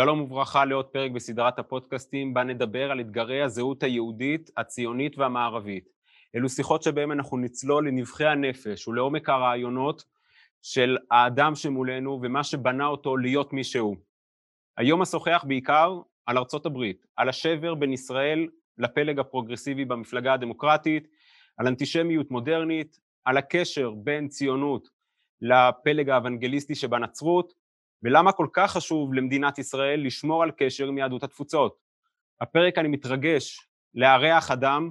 שלום וברכה לעוד פרק בסדרת הפודקאסטים בה נדבר על אתגרי הזהות היהודית, הציונית והמערבית. אלו שיחות שבהן אנחנו נצלול לנבחי הנפש ולעומק הרעיונות של האדם שמולנו ומה שבנה אותו להיות מי שהוא. היום אשוחח בעיקר על ארצות הברית, על השבר בין ישראל לפלג הפרוגרסיבי במפלגה הדמוקרטית, על אנטישמיות מודרנית, על הקשר בין ציונות לפלג האוונגליסטי שבנצרות, ולמה כל כך חשוב למדינת ישראל לשמור על קשר עם יהדות התפוצות. הפרק אני מתרגש לארח אדם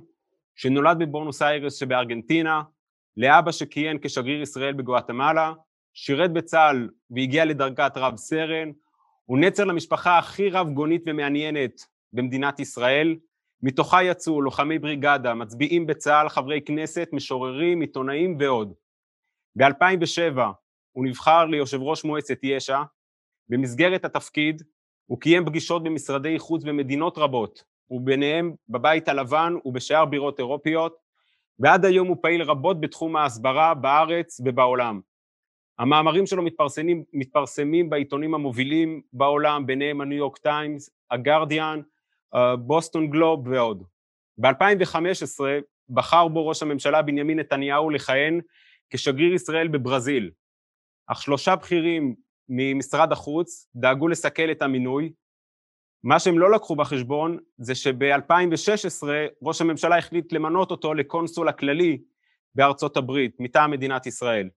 שנולד בבורנוס איירס שבארגנטינה, לאבא שכיהן כשגריר ישראל בגואטמלה, שירת בצה"ל והגיע לדרגת רב סרן, הוא נצר למשפחה הכי רב גונית ומעניינת במדינת ישראל, מתוכה יצאו לוחמי בריגדה, מצביעים בצה"ל, חברי כנסת, משוררים, עיתונאים ועוד. ב-2007 הוא נבחר ליושב ראש מועצת יש"ע, במסגרת התפקיד הוא קיים פגישות במשרדי חוץ במדינות רבות, וביניהם בבית הלבן ובשאר בירות אירופיות, ועד היום הוא פעיל רבות בתחום ההסברה בארץ ובעולם. המאמרים שלו מתפרסמים, מתפרסמים בעיתונים המובילים בעולם, ביניהם הניו יורק טיימס, הגרדיאן, בוסטון גלוב ועוד. ב-2015 בחר בו ראש הממשלה בנימין נתניהו לכהן כשגריר ישראל בברזיל, אך שלושה בכירים ממשרד החוץ דאגו לסכל את המינוי. מה שהם לא לקחו בחשבון זה שב-2016 ראש הממשלה החליט למנות אותו לקונסול הכללי בארצות הברית מטעם מדינת ישראל.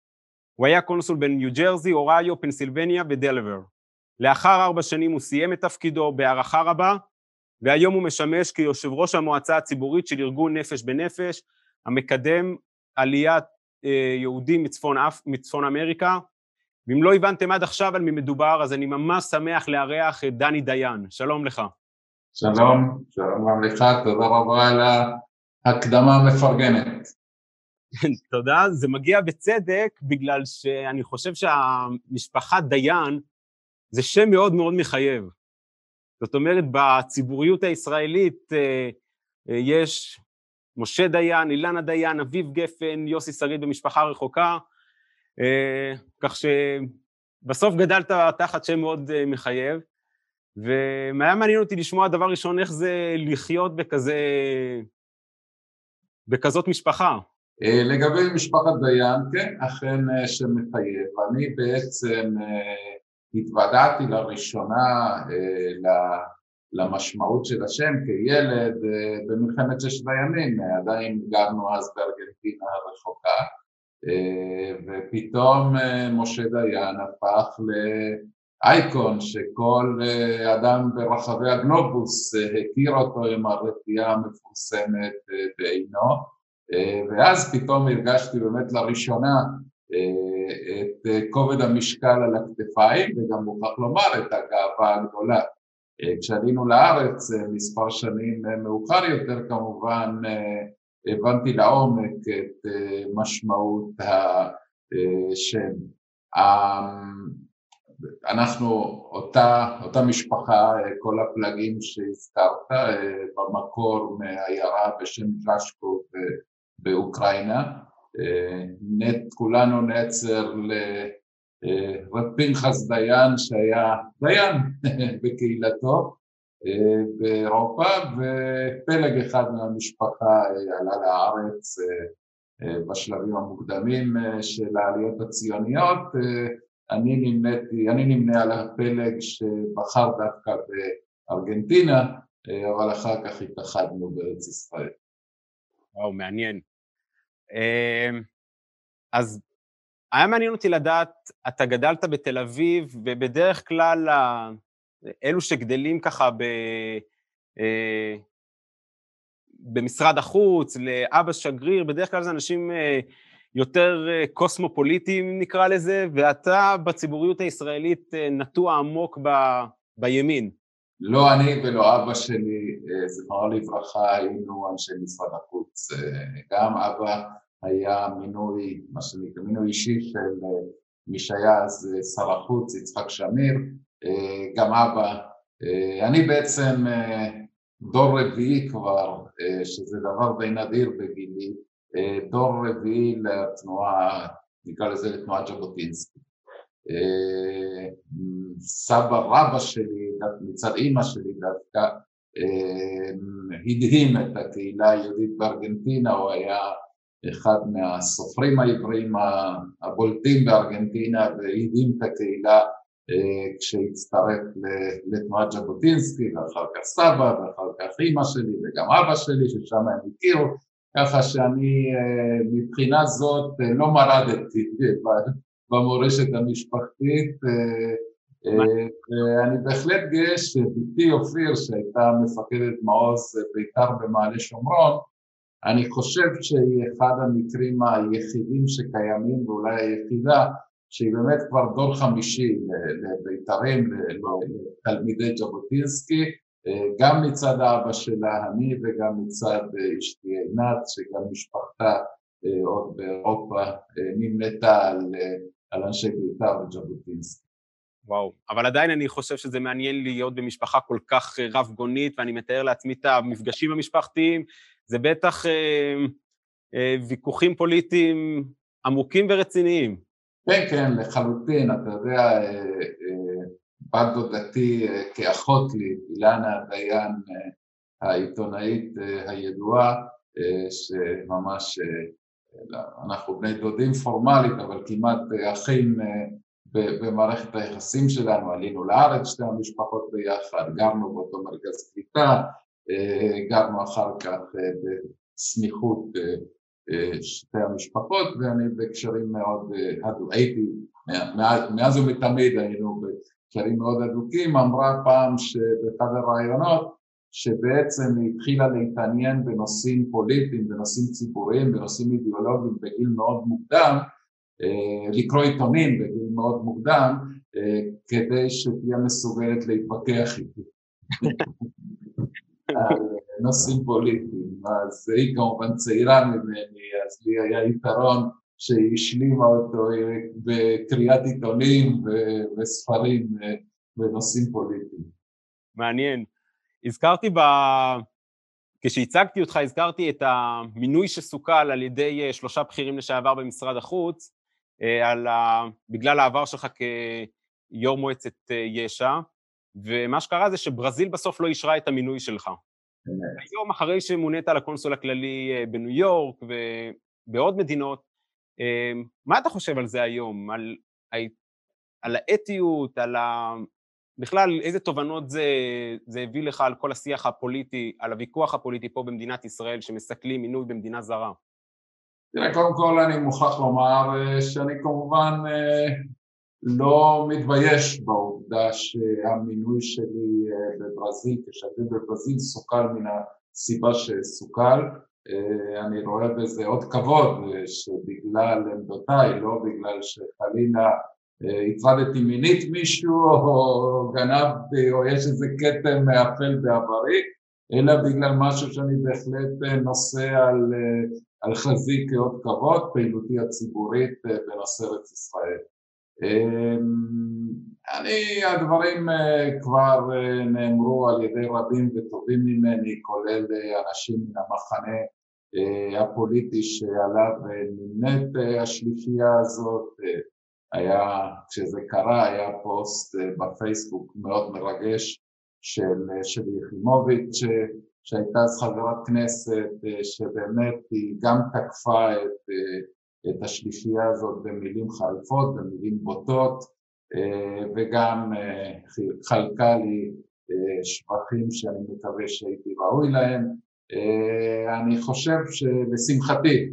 הוא היה קונסול בניו ג'רזי, אוריו, פנסילבניה ודלבר. לאחר ארבע שנים הוא סיים את תפקידו בהערכה רבה, והיום הוא משמש כיושב ראש המועצה הציבורית של ארגון נפש בנפש, המקדם עליית אה, יהודים מצפון, מצפון אמריקה, ואם לא הבנתם עד עכשיו על מי מדובר, אז אני ממש שמח לארח את דני דיין. שלום לך. שלום, שלום גם לך, תודה רבה על ההקדמה המפרגנת. תודה, זה מגיע בצדק בגלל שאני חושב שהמשפחה דיין זה שם מאוד מאוד מחייב. זאת אומרת, בציבוריות הישראלית אה, אה, יש משה דיין, אילנה דיין, אביב גפן, יוסי שריד במשפחה רחוקה, כך שבסוף גדלת תחת שם מאוד אה, מחייב, והיה מעניין אותי לשמוע דבר ראשון איך זה לחיות בכזה, בכזאת משפחה. אה, לגבי משפחת דיין, כן, אכן שמחייב. אני בעצם התוודעתי לראשונה למשמעות של השם כילד במלחמת ששת הימים, עדיין גרנו אז בארגנטינה הרחוקה. אה, ופתאום אה, משה דיין הפך לאייקון שכל אה, אדם ברחבי הגלובוס הכיר אותו עם הרתיעה המפורסמת בעינו ואז פתאום הרגשתי באמת לראשונה את כובד המשקל על הכתפיים וגם מוכרח לומר את הגאווה הגדולה. כשעלינו לארץ מספר שנים מאוחר יותר כמובן הבנתי לעומק את אה, משמעות השם. אמ, אנחנו אותה, אותה משפחה, כל הפלגים שהזכרת, אה, במקור מעיירה בשם ז'שקו באוקראינה, אה, נט, כולנו נצר לרב פנחס דיין שהיה דיין בקהילתו באירופה ופלג אחד מהמשפחה אה, עלה לארץ אה, אה, בשלבים המוקדמים של העליות הציוניות אני נמניתי, אני נמנה על הפלג שבחר דווקא בארגנטינה אבל אחר כך התאחדנו בארץ ישראל. וואו, מעניין. אז היה מעניין אותי לדעת, אתה גדלת בתל אביב, ובדרך כלל אלו שגדלים ככה ב, אה, במשרד החוץ, לאבא שגריר, בדרך כלל זה אנשים אה, יותר אה, קוסמופוליטיים נקרא לזה, ואתה בציבוריות הישראלית נטוע עמוק ב, בימין. לא אני ולא אבא שלי, זכרונו לברכה, היינו אנשי משרד החוץ. גם אבא היה מינוי, מה שנקרא, מינוי אישי של מי שהיה אז שר החוץ, יצחק שמיר, גם אבא. אה, אני בעצם אה, דור רביעי כבר, שזה דבר די נדיר בגילי, דור רביעי לתנועה, נקרא לזה לתנועת ז'בוטינסקי. סבא רבא שלי, מצד אימא שלי דווקא, הדהים את הקהילה היהודית בארגנטינה, הוא היה אחד מהסופרים העבריים הבולטים בארגנטינה והדהים את הקהילה כשהצטרף לתנועת ז'בוטינסקי ואחר כך סבא ואחר כך אימא שלי וגם אבא שלי ששם הם הכירו. ככה שאני מבחינה זאת לא מרדתי במורשת המשפחתית ואני בהחלט גאה שבתי אופיר שהייתה מפקדת מעוז בית"ר במעלה שומרון אני חושב שהיא אחד המקרים היחידים שקיימים ואולי היחידה שהיא באמת כבר דור חמישי לבית"רים, לתלמידי ז'בוטינסקי, גם מצד האבא שלה, אני, וגם מצד אשתי עינת, שגם משפחתה עוד באירופה נמנתה על, על אנשי בית"ר וז'בוטינסקי. וואו, אבל עדיין אני חושב שזה מעניין להיות במשפחה כל כך רב גונית, ואני מתאר לעצמי את המפגשים המשפחתיים, זה בטח אה, אה, ויכוחים פוליטיים עמוקים ורציניים. כן, כן, לחלוטין, אתה יודע, בת דודתי כאחות לי, אילנה דיין, העיתונאית הידועה, שממש, אנחנו בני דודים פורמלית, אבל כמעט אחים במערכת היחסים שלנו, עלינו לארץ שתי המשפחות ביחד, גרנו באותו מרכז קליטה, גרנו אחר כך בסמיכות שתי המשפחות ואני בקשרים מאוד הדוקים, הייתי, מאז ומתמיד היינו בקשרים מאוד הדוקים, אמרה פעם שבאחד הרעיונות שבעצם היא התחילה להתעניין בנושאים פוליטיים, בנושאים ציבוריים, בנושאים אידיאולוגיים בגיל מאוד מוקדם, לקרוא עיתונים בגיל מאוד מוקדם, כדי שתהיה מסוגלת להתווכח איתי. נושאים פוליטיים, אז היא כמובן צעירה ממני, אז לי היה יתרון שהיא השלימה אותו בקריאת עיתונים וספרים בנושאים פוליטיים. מעניין. הזכרתי ב... כשהצגתי אותך, הזכרתי את המינוי שסוכל על ידי שלושה בכירים לשעבר במשרד החוץ, על ה... בגלל העבר שלך כיו"ר מועצת יש"ע, ומה שקרה זה שברזיל בסוף לא אישרה את המינוי שלך. היום אחרי שמונית לקונסול הכללי בניו יורק ובעוד מדינות, מה אתה חושב על זה היום? על, על האתיות, על ה... בכלל איזה תובנות זה, זה הביא לך על כל השיח הפוליטי, על הוויכוח הפוליטי פה במדינת ישראל שמסכלים מינוי במדינה זרה? תראה, קודם כל אני מוכרח לומר שאני כמובן לא מתבייש בעובדה שהמינוי שלי בברזיל, כשגריר בברזיל, סוכל מן הסיבה שסוכל. אני רואה בזה עוד כבוד שבגלל עמדותיי, לא בגלל שחלילה הטרדתי מינית מישהו או גנבתי או יש איזה כתם מאפל בעברי, אלא בגלל משהו שאני בהחלט נושא על, על חזי כאות כבוד, פעילותי הציבורית בנושא ארץ ישראל. אני, הדברים כבר נאמרו על ידי רבים וטובים ממני, כולל אנשים מן המחנה הפוליטי שעליו נמנית השלישייה הזאת, היה, כשזה קרה, היה פוסט בפייסבוק מאוד מרגש של שלי יחימוביץ' שהייתה אז חברת כנסת שבאמת היא גם תקפה את את השלישייה הזאת במילים חריפות, במילים בוטות, וגם חלקה לי שבחים שאני מקווה שהייתי ראוי להם. אני חושב שלשמחתי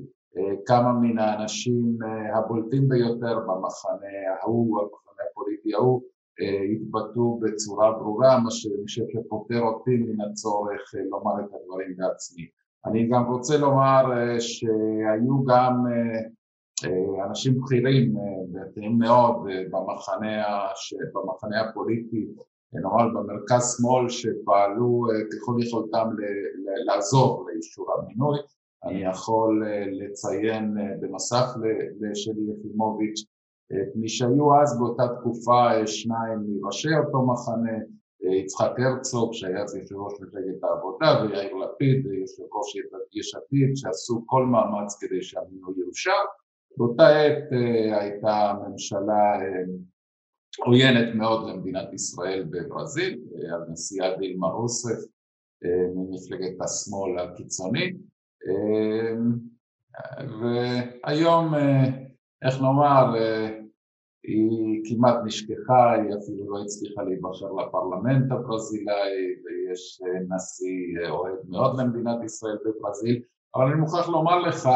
כמה מן האנשים הבולטים ביותר במחנה ההוא, המחנה הפוליטי ההוא, התבטאו בצורה ברורה, מה שאני חושב שפוטר אותי מן הצורך לומר את הדברים בעצמי. אני גם רוצה לומר שהיו גם אנשים בכירים, בכירים מאוד במחנה, במחנה הפוליטי, נאמר במרכז שמאל שפעלו ככל יכולתם לעזור לאישור המינוי. אני יכול לציין בנוסף לשלי יחימוביץ' את מי שהיו אז באותה תקופה שניים מראשי אותו מחנה, יצחק הרצוג שהיה אז יושב ראש מפלגת העבודה ויאיר לפיד יושב ראש יש עתיד שעשו כל מאמץ כדי שהמינוי יאושר באותה עת הייתה ממשלה עוינת מאוד למדינת ישראל בברזיל, הנשיאה דילמה רוסף ממפלגת השמאל הקיצוני והיום, איך נאמר, היא כמעט נשכחה, היא אפילו לא הצליחה להיבחר לפרלמנט הברזילאי ויש נשיא אוהד מאוד למדינת ישראל בברזיל אבל אני מוכרח לומר לך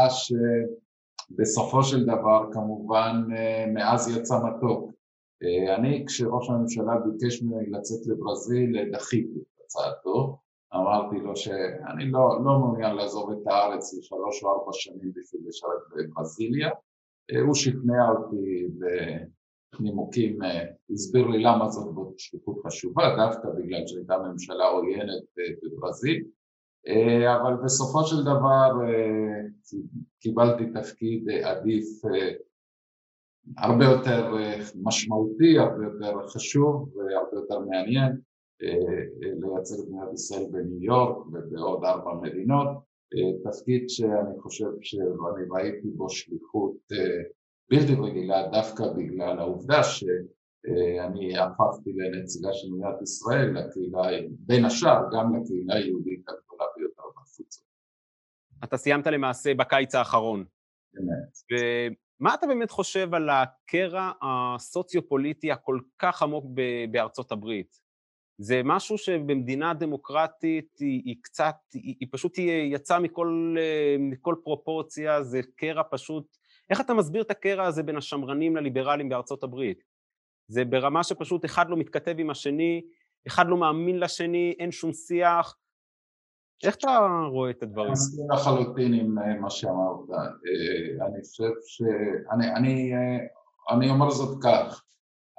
שבסופו של דבר כמובן מאז יצא מתוק. אני כשראש הממשלה ביקש ממני לצאת לברזיל דחיתי את הצעתו. אמרתי לו שאני לא, לא מעוניין לעזוב את הארץ לשלוש או ארבע שנים בשביל לשרת בברזיליה. הוא שכנע אותי בנימוקים, הסביר לי למה זאת שליחות חשובה, דווקא בגלל שהייתה ממשלה עוינת בברזיל, אבל בסופו של דבר קיבלתי תפקיד עדיף הרבה יותר משמעותי, הרבה יותר חשוב והרבה יותר מעניין לייצג את מדינת ישראל בניו יורק ובעוד ארבע מדינות תפקיד שאני חושב שאני ראיתי בו שליחות בלתי רגילה דווקא בגלל העובדה שאני הפכתי לנציגה של מדינת ישראל לקהילה, בין השאר גם לקהילה היהודית. אתה סיימת למעשה בקיץ האחרון. באמת. ומה אתה באמת חושב על הקרע הסוציו-פוליטי הכל כך עמוק בארצות הברית? זה משהו שבמדינה דמוקרטית היא, היא קצת, היא, היא פשוט היא יצאה מכל, מכל פרופורציה, זה קרע פשוט, איך אתה מסביר את הקרע הזה בין השמרנים לליברלים בארצות הברית? זה ברמה שפשוט אחד לא מתכתב עם השני, אחד לא מאמין לשני, אין שום שיח, איך אתה רואה את הדברים? אני מסכים לחלוטין עם מה שאמרת, אני חושב ש... אני, אני, אני אומר זאת כך,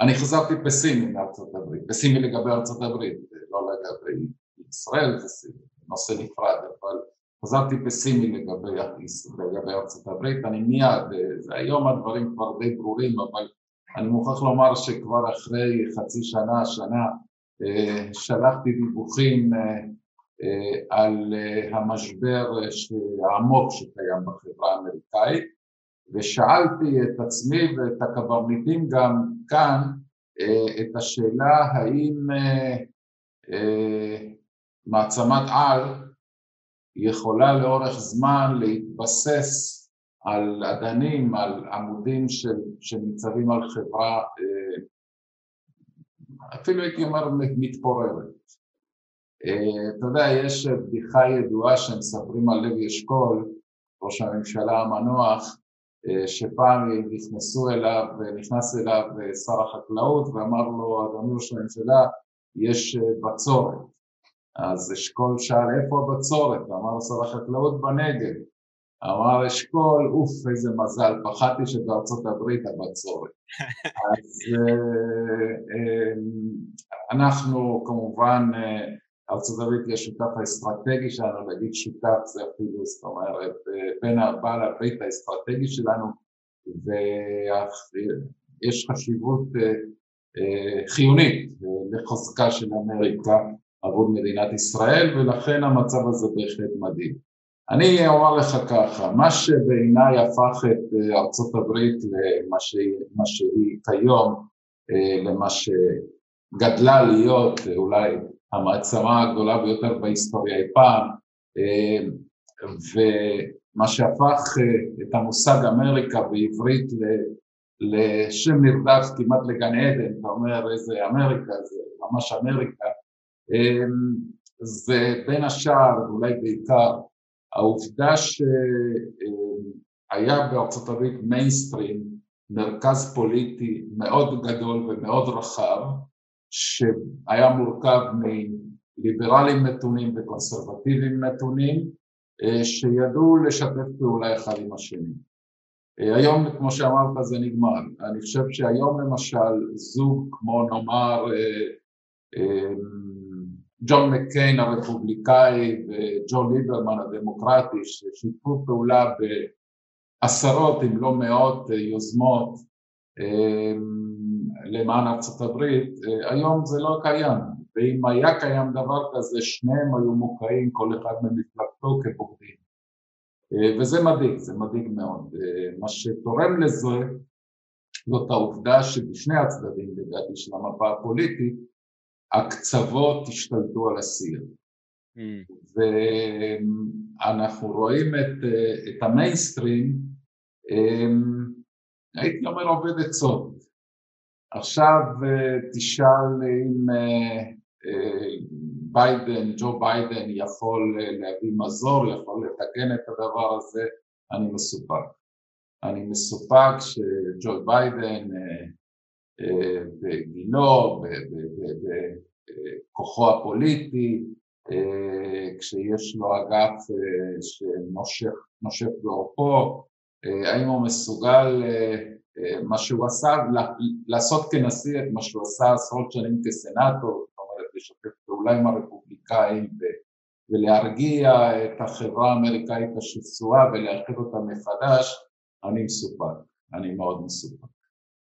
אני חזרתי פסימי מארצות הברית, פסימי לגבי ארצות הברית, לא לגבי ישראל, זה נושא נפרד, אבל חזרתי פסימי לגבי, לגבי ארצות הברית, אני מיד, היום הדברים כבר די ברורים, אבל אני מוכרח לומר שכבר אחרי חצי שנה, שנה, שלחתי דיווחים על המשבר העמוק שקיים בחברה האמריקאית ושאלתי את עצמי ואת הקברניטים גם כאן את השאלה האם מעצמת על יכולה לאורך זמן להתבסס על אדנים, על עמודים של, שניצבים על חברה אפילו הייתי אומר מתפוררת. אתה יודע, יש בדיחה ידועה שמספרים על לוי אשכול, ראש הממשלה המנוח, שפעם נכנסו אליו, נכנס אליו שר החקלאות ואמר לו, אדוני ראש הממשלה, יש בצורת. אז אשכול שאל, איפה הבצורת? אמר שר החקלאות, בנגב. אמר אשכול, אוף, איזה מזל, פחדתי שבארצות הברית הבצורת. אז אנחנו כמובן, ארצות הברית היא השותף האסטרטגי שלנו, להגיד שותף זה אפילו, זאת אומרת, בין הבעל הברית האסטרטגי שלנו, ויש חשיבות חיונית לחוזקה של אמריקה עבור מדינת ישראל, ולכן המצב הזה בהחלט מדהים. אני אומר לך ככה, מה שבעיניי הפך את ארצות הברית למה שהיא, שהיא כיום, למה שגדלה להיות אולי המעצמה הגדולה ביותר בהיסטוריה אי פעם, ומה שהפך את המושג אמריקה בעברית לשם נרדף כמעט לגן עדן, אתה אומר איזה אמריקה, זה ממש אמריקה, זה בין השאר, אולי בעיקר, העובדה שהיה בארצות הברית מיינסטרים, מרכז פוליטי מאוד גדול ומאוד רחב, שהיה מורכב מליברלים מתונים וקונסרבטיבים מתונים, שידעו לשתף פעולה אחד עם השני. היום, כמו שאמרת, זה נגמר. אני חושב שהיום למשל זוג כמו נאמר ג'ון מקיין הרפובליקאי וג'ון ליברמן הדמוקרטי ששיתפו פעולה בעשרות אם לא מאות יוזמות למען ארצות הברית, היום זה לא קיים ואם היה קיים דבר כזה שניהם היו מוקעים כל אחד ממפלגתו כבוגדים וזה מדאיג, זה מדאיג מאוד. מה שתורם לזה זאת העובדה שבשני הצדדים לדעתי של המפה הפוליטית הקצוות השתלטו על הסיר. Mm. ואנחנו רואים את, את המיינסטרים, הייתי אומר עובד עצות. עכשיו תשאל אם ביידן, ג'ו ביידן יכול להביא מזור, יכול לתקן את הדבר הזה, אני מסופק. אני מסופק שג'ו ביידן בגילו, בכוחו הפוליטי, כשיש לו אגף שנושף בעורפו, האם הוא מסוגל מה שהוא עשה, לעשות כנשיא את מה שהוא עשה עשרות שנים כסנאטור, זאת אומרת לשתף פעולה עם הרפובליקאים ולהרגיע את החברה האמריקאית השסועה ולאחד אותה מחדש, אני מסופק, אני מאוד מסופק.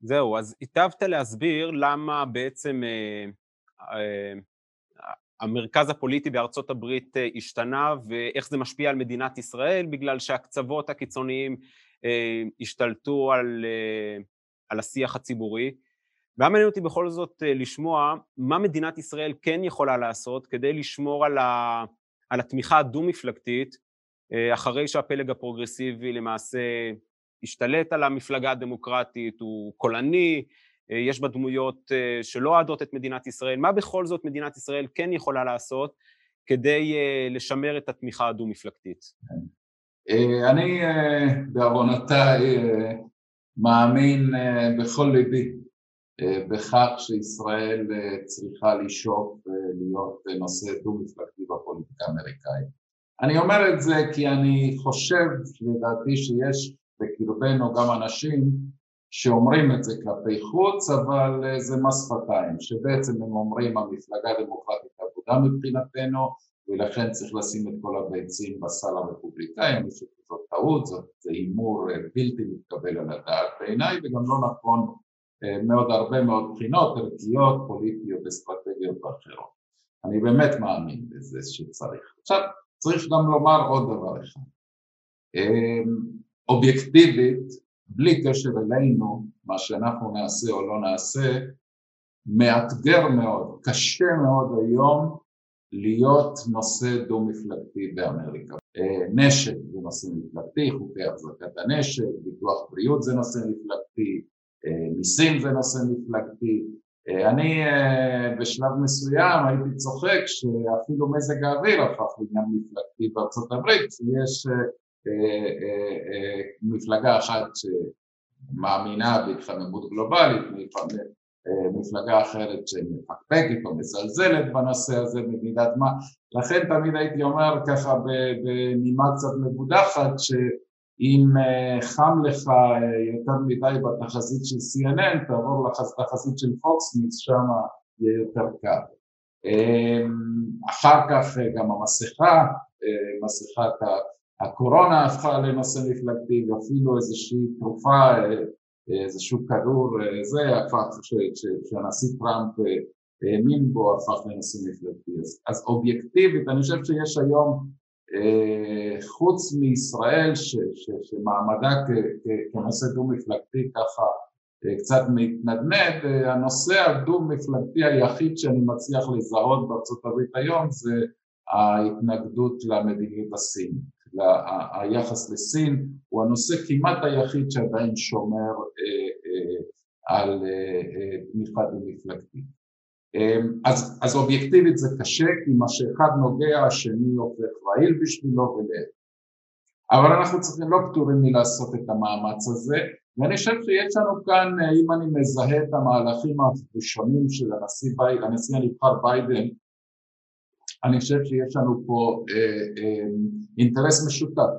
זהו, אז היטבת להסביר למה בעצם אה, אה, המרכז הפוליטי בארצות הברית אה, השתנה ואיך זה משפיע על מדינת ישראל בגלל שהקצוות הקיצוניים השתלטו על, אה, על השיח הציבורי. והיה מעניין אותי בכל זאת אה, לשמוע מה מדינת ישראל כן יכולה לעשות כדי לשמור על, ה, על התמיכה הדו-מפלגתית אחרי שהפלג הפרוגרסיבי למעשה השתלט על המפלגה הדמוקרטית, הוא קולני, יש בה דמויות שלא אוהדות את מדינת ישראל, מה בכל זאת מדינת ישראל כן יכולה לעשות כדי לשמר את התמיכה הדו-מפלגתית? אה, אני אה, בעוונותיי אה, מאמין בכל ליבי בכך שישראל צריכה לשאוף להיות נושא דו-מפלגתי בפוליטיקה האמריקאית. אני אומר את זה כי אני חושב, לדעתי, שיש בקרבנו גם אנשים שאומרים את זה כלפי חוץ, אבל זה מס שפתיים, שבעצם הם אומרים המפלגה הדמוקרטית עבודה מבחינתנו, ולכן צריך לשים את כל הביצים בסל הרפובליקאי, אני חושב שזאת טעות, זאת הימור אה, בלתי מתקבל על הדעת בעיניי וגם לא נכון אה, מאוד הרבה מאוד בחינות ערכיות, פוליטיות, אסטרטגיות ואחרות. אני באמת מאמין בזה שצריך. עכשיו צריך גם לומר עוד דבר אחד. אה, אובייקטיבית, בלי קשר אלינו, מה שאנחנו נעשה או לא נעשה, מאתגר מאוד, קשה מאוד היום להיות נושא דו-מפלגתי באמריקה. אה, נשק זה נושא מפלגתי, חוקי החזקת הנשק, ביטוח בריאות זה נושא מפלגתי, אה, מיסים זה נושא מפלגתי. אה, אני בשלב מסוים הייתי צוחק שאפילו מזג האוויר הפך לעניין מפלגתי בארצות הברית, שיש מפלגה אחת שמאמינה בהתחממות גלובלית, מפלגה אחרת שמפקפקת או מזלזלת בנושא הזה במידת מה, לכן תמיד הייתי אומר ככה בנימה קצת מבודחת שאם אה, חם לך אה, יותר מדי בתחזית של CNN תעבור לתחזית של פוקסניס שם יהיה יותר קל. אמ, אחר כך אה, גם המסכה, מסכת הקורונה הפכה לנושא מפלגתי ואפילו איזושהי תרופה איזשהו כדור אה, זה הפך, שהנשיא טראמפ אה, האמין בו הפך לנשיא מפלגתי. אז, אז אובייקטיבית אני חושב שיש היום אה, חוץ מישראל ש, ש, שמעמדה כ, כ, כנושא דו מפלגתי ככה קצת מתנדנד, הנושא הדו מפלגתי היחיד שאני מצליח לזהות בארצות הברית היום זה ההתנגדות למדיניות הסינית. היחס לסין הוא הנושא כמעט היחיד שעדיין שומר אה, אה, על אה, תמיכה במפלגתית. אז, אז אובייקטיבית זה קשה כי מה שאחד נוגע השני הופך רעיל בשבילו ולהפך. אבל אנחנו צריכים לא פטורים מלעשות את המאמץ הזה ואני חושב שיש לנו כאן, אם אני מזהה את המהלכים הראשונים של הנשיא, ביידן, הנשיא הנבחר ביידן אני חושב שיש לנו פה אה, אה, אינטרס משותף.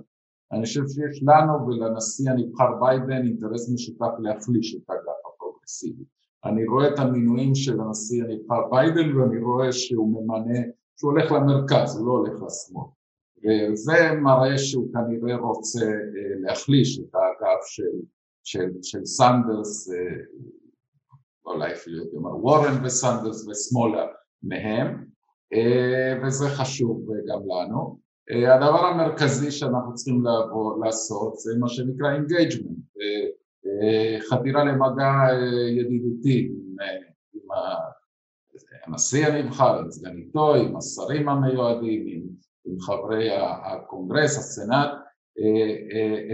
אני חושב שיש לנו ולנשיא הנבחר ביידן אינטרס משותף להחליש את האגף הפרוגרסיבי. אני רואה את המינויים של הנשיא הנבחר ביידן ואני רואה שהוא ממנה, שהוא הולך למרכז, הוא לא הולך לשמאל. וזה מראה שהוא כנראה רוצה אה, להחליש את האגף של, של, של סנדרס, אה, אולי אפילו הייתי אומר וורן וסנדרס ושמאלה מהם. אה, וזה חשוב גם לנו. אה, הדבר המרכזי שאנחנו צריכים לעבור, לעשות זה מה שנקרא engagement, חתירה למגע ידידותי עם, עם הנשיא הנבחר, עם סגניתו, עם השרים המיועדים, עם חברי הקונגרס, הסנאט,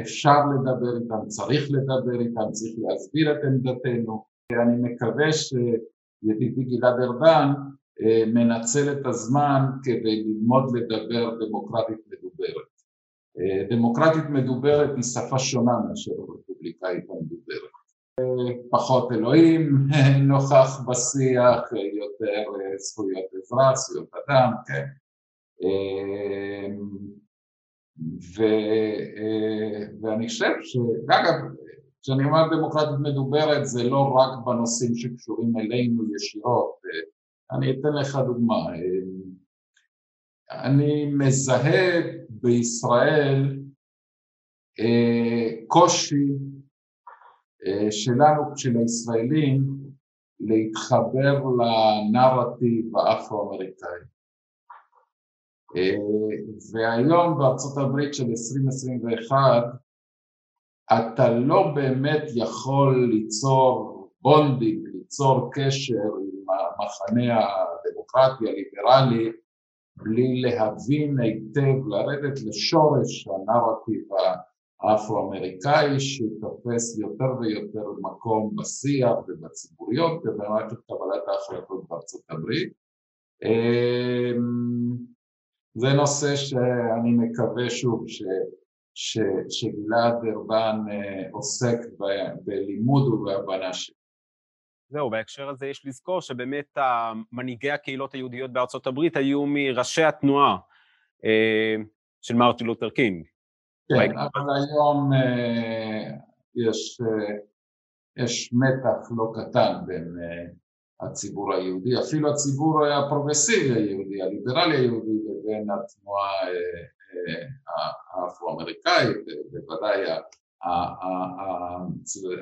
אפשר לדבר איתם, צריך לדבר איתם, צריך להסביר את עמדתנו. אני מקווה שידידי גלעד ארדן מנצל את הזמן כדי ללמוד לדבר דמוקרטית מדוברת. דמוקרטית מדוברת היא שפה שונה מאשר רפובליקאית המדוברת. פחות אלוהים נוכח בשיח, יותר זכויות אזרח, זכויות אדם, כן. ו, ואני חושב ש... אגב, כשאני אומר דמוקרטית מדוברת זה לא רק בנושאים שקשורים אלינו ישירות, אני אתן לך דוגמה. אני מזהה בישראל קושי שלנו, של הישראלים, להתחבר לנרטיב האפרו-אמריקאי. והיום בארצות הברית של 2021 אתה לא באמת יכול ליצור bonding, ליצור קשר המחנה הדמוקרטי הליברלי בלי להבין היטב, לרדת לשורש הנרטיב האפרו-אמריקאי שתופס יותר ויותר מקום בשיח ובציבוריות ובמערכת קבלת ההחלטות בארצות הברית. זה נושא שאני מקווה שוב ש, ש, שגלעד ארבן אה, עוסק ב, בלימוד ובהבנה שלו. זהו, בהקשר הזה יש לזכור שבאמת מנהיגי הקהילות היהודיות בארצות הברית היו מראשי התנועה אה, של מרטין לותר קינג. כן, אבל היום אה, יש, יש מתח לא קטן בין הציבור היהודי, אפילו הציבור הפרוגרסיבי היהודי, הליברלי היהודי, לבין התנועה אה, אה, האפרו-אמריקאית, בוודאי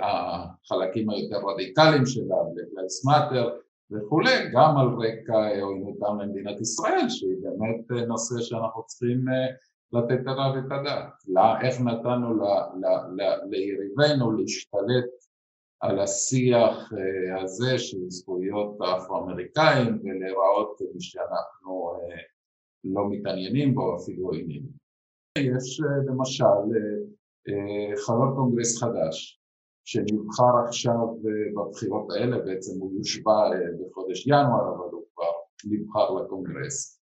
החלקים היותר רדיקליים שלה, Black Lives Matter וכולי, גם על רקע עוינותם למדינת ישראל, שהיא באמת נושא שאנחנו צריכים אה, לתת עליו את הדעת. איך נתנו ליריבינו להשתלט על השיח אה, הזה של זכויות האפרו-אמריקאים ולהיראות כמי שאנחנו אה, לא מתעניינים בו, אפילו עוינים. יש אה, למשל חבר קונגרס חדש שנבחר עכשיו בבחירות האלה, בעצם הוא יושבע בחודש ינואר, אבל הוא כבר נבחר לקונגרס.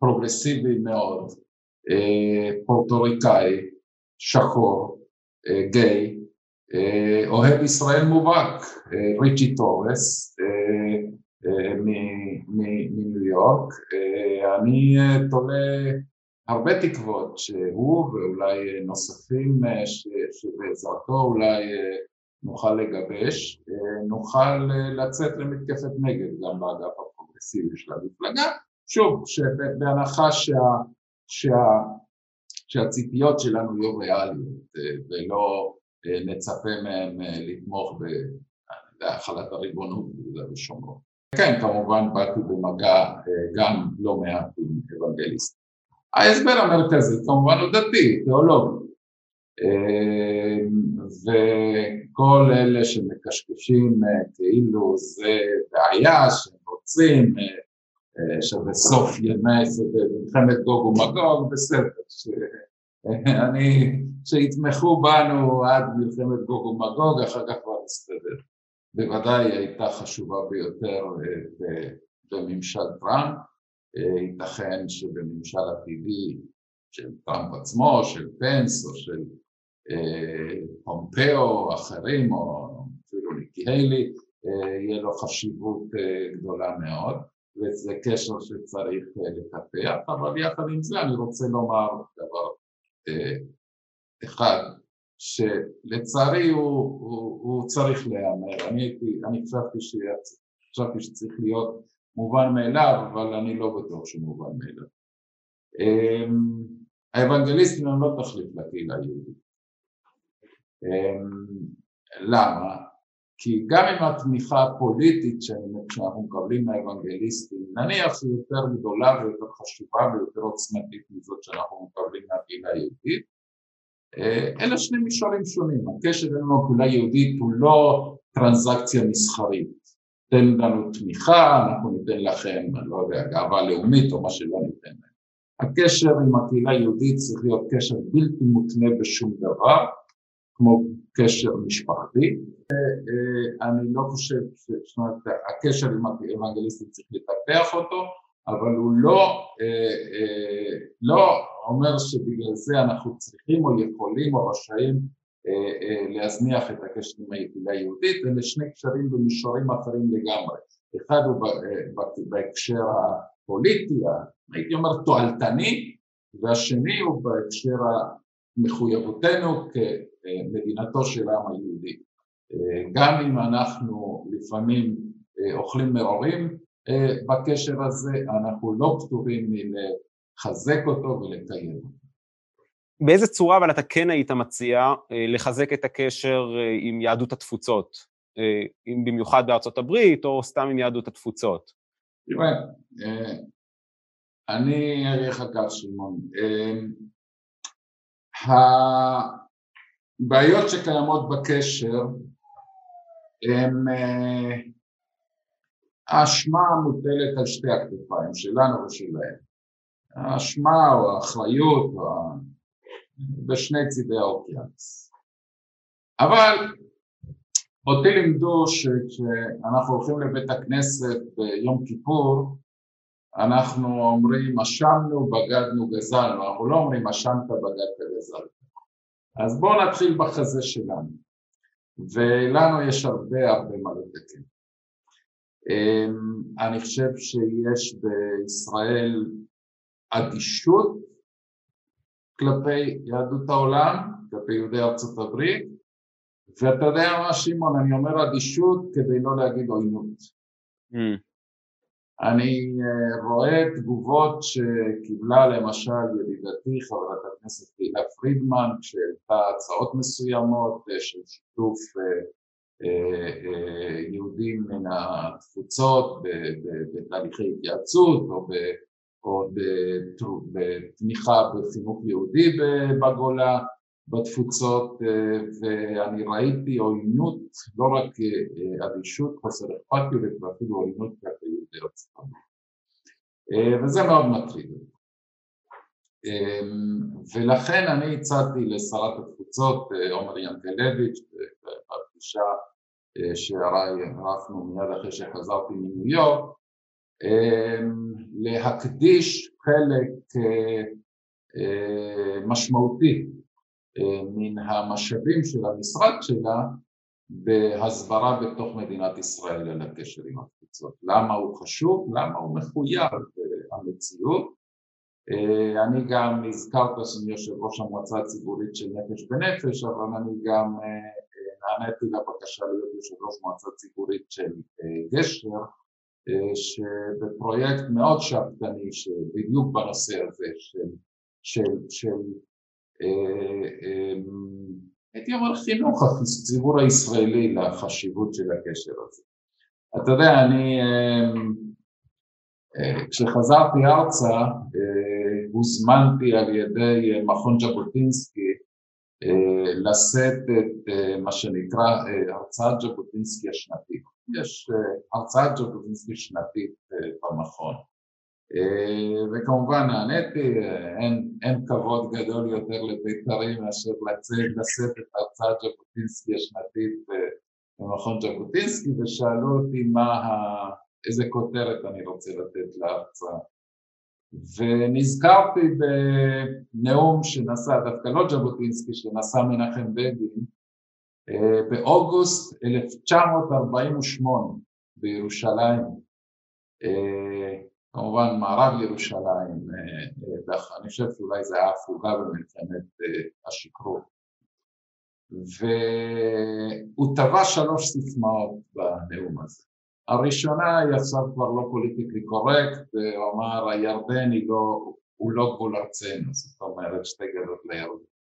פרוגרסיבי מאוד, פורטוריקאי, שחור, גיי, אה, אוהב ישראל מובהק, אה, ריצ'י טורס אה, מניו יורק, אני תולה הרבה תקוות שהוא ואולי נוספים שבעזרתו אולי נוכל לגבש, נוכל לצאת למתקפת נגד גם באגף הפרוגרסיבי של המפלגה, שוב, בהנחה שה, שה, שהציפיות שלנו יהיו ריאליות ולא נצפה מהם אה, לתמוך בהחלת הריבונות ביהודה ושומרון. כן, כמובן באתי במגע אה, גם לא מעט עם אוונגליסט. ההסבר המרכזי כמובן הוא דתי, תיאולוגי. אה, וכל אלה שמקשקשים כאילו זה בעיה שהם רוצים שבסוף ימי מלחמת גוג ומגוג, בסדר, אני, שיתמכו בנו עד מלחמת גוג ומגוג, אחר כך כבר נסתדר. בוודאי הייתה חשובה ביותר אה, בממשל טראמפ, אה, ייתכן שבממשל עתידי של טראמפ עצמו, של פנס או של אה, פומפאו או אחרים, או אפילו ניקי היילי, יהיה לו חשיבות גדולה מאוד, וזה קשר שצריך לפתח, אבל יחד עם זה אני רוצה לומר דבר אחד שלצערי הוא, הוא, הוא צריך להיאמר, אני, אני. חשבתי שצריך להיות מובן מאליו, אבל אני לא בטוח שהוא מובן מאליו. אמ, האוונגליסטים הם לא תחליף לקהילה היהודית. אמ, למה? כי גם עם התמיכה הפוליטית שאנחנו מקבלים מהאוונגליסטים, נניח שהיא יותר גדולה ויותר חשובה ויותר עוצמתית מזאת שאנחנו מקבלים מהקהילה היהודית, אלה שני מישורים שונים, הקשר בינינו לקהילה יהודית הוא לא טרנזקציה מסחרית, תן לנו תמיכה, אנחנו ניתן לכם, אני לא יודע, גאווה לאומית או מה שלא ניתן להם. הקשר עם הקהילה היהודית צריך להיות קשר בלתי מותנה בשום דבר, כמו קשר משפחתי. אני לא חושב, זאת אומרת, הקשר עם האוונגליסטים צריך לטפח אותו, אבל הוא לא, לא אומר שבגלל זה אנחנו צריכים או יכולים או רשאים להזניח את הקשר עם הקהילה היהודית, אלה שני קשרים במישורים אחרים לגמרי. אחד הוא בהקשר הפוליטי, הייתי אומר תועלתני, והשני הוא בהקשר מחויבותנו כמדינתו של העם היהודי. גם אם אנחנו לפעמים אוכלים מרורים בקשר הזה, אנחנו לא פטורים מלחזק אותו ולקיים אותו. באיזה צורה אבל אתה כן היית מציע לחזק את הקשר עם יהדות התפוצות, אם במיוחד בארצות הברית או סתם עם יהדות התפוצות? תראה, אני אגיד לך כך שמעון, הבעיות שקיימות בקשר הן האשמה מוטלת על שתי הכתפיים, שלנו ושלהם. האשמה או האחריות או בשני צידי האוקיינוס. אבל אותי לימדו שכשאנחנו הולכים לבית הכנסת ביום כיפור אנחנו אומרים אשמנו, בגדנו, גזלנו, אנחנו לא אומרים אשמת, בגדת, גזלת. אז בואו נתחיל בחזה שלנו, ולנו יש הרבה הרבה מה לתקן. אמ, אני חושב שיש בישראל אדישות כלפי יהדות העולם, כלפי יהודי ארצות הברית, ואתה יודע מה שמעון, אני אומר אדישות כדי לא להגיד עוינות. Mm. אני אה, רואה תגובות שקיבלה למשל ידידתי חברת הכנסת תהילה פרידמן כשהעלתה הצעות מסוימות אה, של שיתוף אה, יהודים מן התפוצות בתהליכי התייעצות או, או בתמיכה בחינוך יהודי בגולה בתפוצות ואני ראיתי עוינות, לא רק אדישות, חוסר אכפתיות ואפילו עוינות כלפי יהודי ארצות הברית. וזה מאוד מטריד. ולכן אני הצעתי לשרת התפוצות עומר ינקלביץ' בפגישה שערכנו מיד אחרי שחזרתי מניו יורק להקדיש חלק משמעותי מן המשאבים של המשרד שלה בהסברה בתוך מדינת ישראל על הקשר עם התפוצות. למה הוא חשוב? למה הוא מחויב המציאות? אני גם הזכרת שאני יושב ראש המועצה הציבורית של נפש בנפש, אבל אני גם נעניתי לבקשה להיות יושב ראש מועצה ציבורית של גשר, שבפרויקט מאוד שאפתני, שבדיוק בנושא הזה של, של, של הייתי אומר חינוך הציבור הישראלי לחשיבות של הקשר הזה. אתה יודע, אני כשחזרתי ארצה הוזמנתי על ידי מכון ז'בוטינסקי לשאת את מה שנקרא הרצאת ז'בוטינסקי השנתית. יש הרצאת ז'בוטינסקי שנתית במכון. אה, וכמובן נעניתי, אין, אין כבוד גדול יותר לבית"רים מאשר לצאת, לשאת את הרצאת ז'בוטינסקי השנתית במכון ז'בוטינסקי ושאלו אותי מה, איזה כותרת אני רוצה לתת להרצאה ונזכרתי בנאום שנשא, דווקא לא ז'בוטינסקי, שנשא מנחם בגין אה, באוגוסט 1948 בירושלים אה, כמובן מערב ירושלים, אה, אה, אני חושב שאולי זה היה הפוגה במלחמת אה, השקרות. והוא טבע שלוש סיסמאות בנאום הזה. הראשונה עכשיו כבר לא פוליטיקלי קורקט, הוא אמר הירדן לא, הוא לא גבול ארצנו, זאת אומרת שתי גדות לירדן.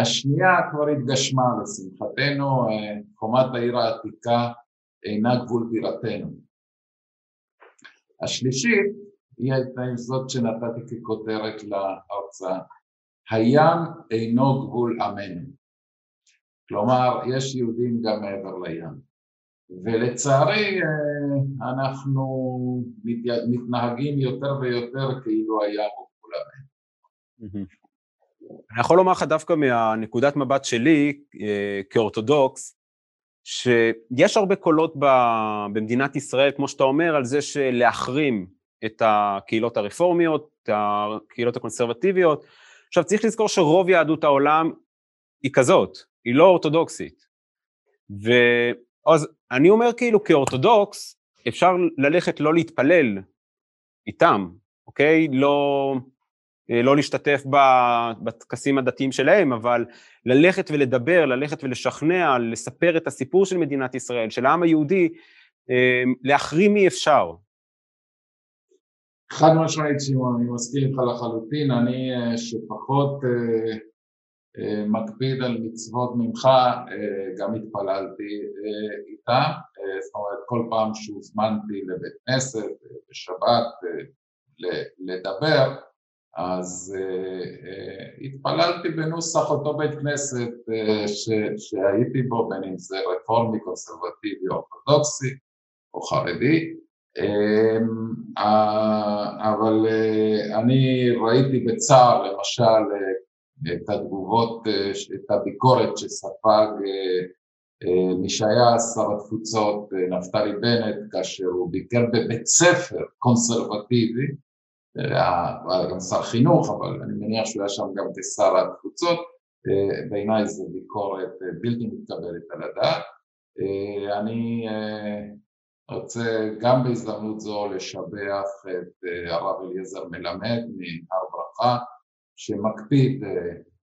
השנייה כבר התגשמה לשמחתנו, חומת העיר העתיקה אינה גבול בירתנו. השלישית היא הייתה עם זאת שנתתי ככותרת להרצאה. הים אינו גבול עמנו. כלומר, יש יהודים גם מעבר לים. ולצערי אנחנו מתנהגים יותר ויותר כאילו הים הוא גבול עמנו. אני יכול לומר לך דווקא מהנקודת מבט שלי אה, כאורתודוקס, שיש הרבה קולות במדינת ישראל, כמו שאתה אומר, על זה שלהחרים את הקהילות הרפורמיות, את הקהילות הקונסרבטיביות. עכשיו צריך לזכור שרוב יהדות העולם היא כזאת, היא לא אורתודוקסית. ואז אני אומר כאילו כאורתודוקס, אפשר ללכת לא להתפלל איתם, אוקיי? לא, לא להשתתף בטקסים הדתיים שלהם, אבל ללכת ולדבר, ללכת ולשכנע, לספר את הסיפור של מדינת ישראל, של העם היהודי, אה, להחרים אי אפשר. חד משמעית שמעון, אני מסכים איתך לחלוטין, אני אה, שפחות מקפיד על מצוות ממך, גם התפללתי איתה, זאת אומרת כל פעם שהוזמנתי לבית כנסת בשבת לדבר, אז uh, uh, התפללתי בנוסח אותו בית כנסת ש, שהייתי בו, בין אם זה רפורמי, קונסרבטיבי או אורתודוקסי או חרדי, uh, אבל אני ראיתי בצער למשל את התגובות, את הביקורת שספג מי שהיה שר התפוצות, נפתלי בנט, כאשר הוא ביקר בבית ספר קונסרבטיבי היה גם שר חינוך, אבל אני מניח שהוא היה שם גם כשר התפוצות, בעיניי זו ביקורת בלתי מתקבלת על הדעת. אני רוצה גם בהזדמנות זו לשבח את הרב אליעזר מלמד מהר ברכה, שמקפיד,